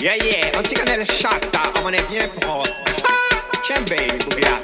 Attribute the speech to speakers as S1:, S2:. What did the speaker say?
S1: Yeah, yeah, Antigonelle chata, on est bien propre. Tiens, baby,
S2: Jodia,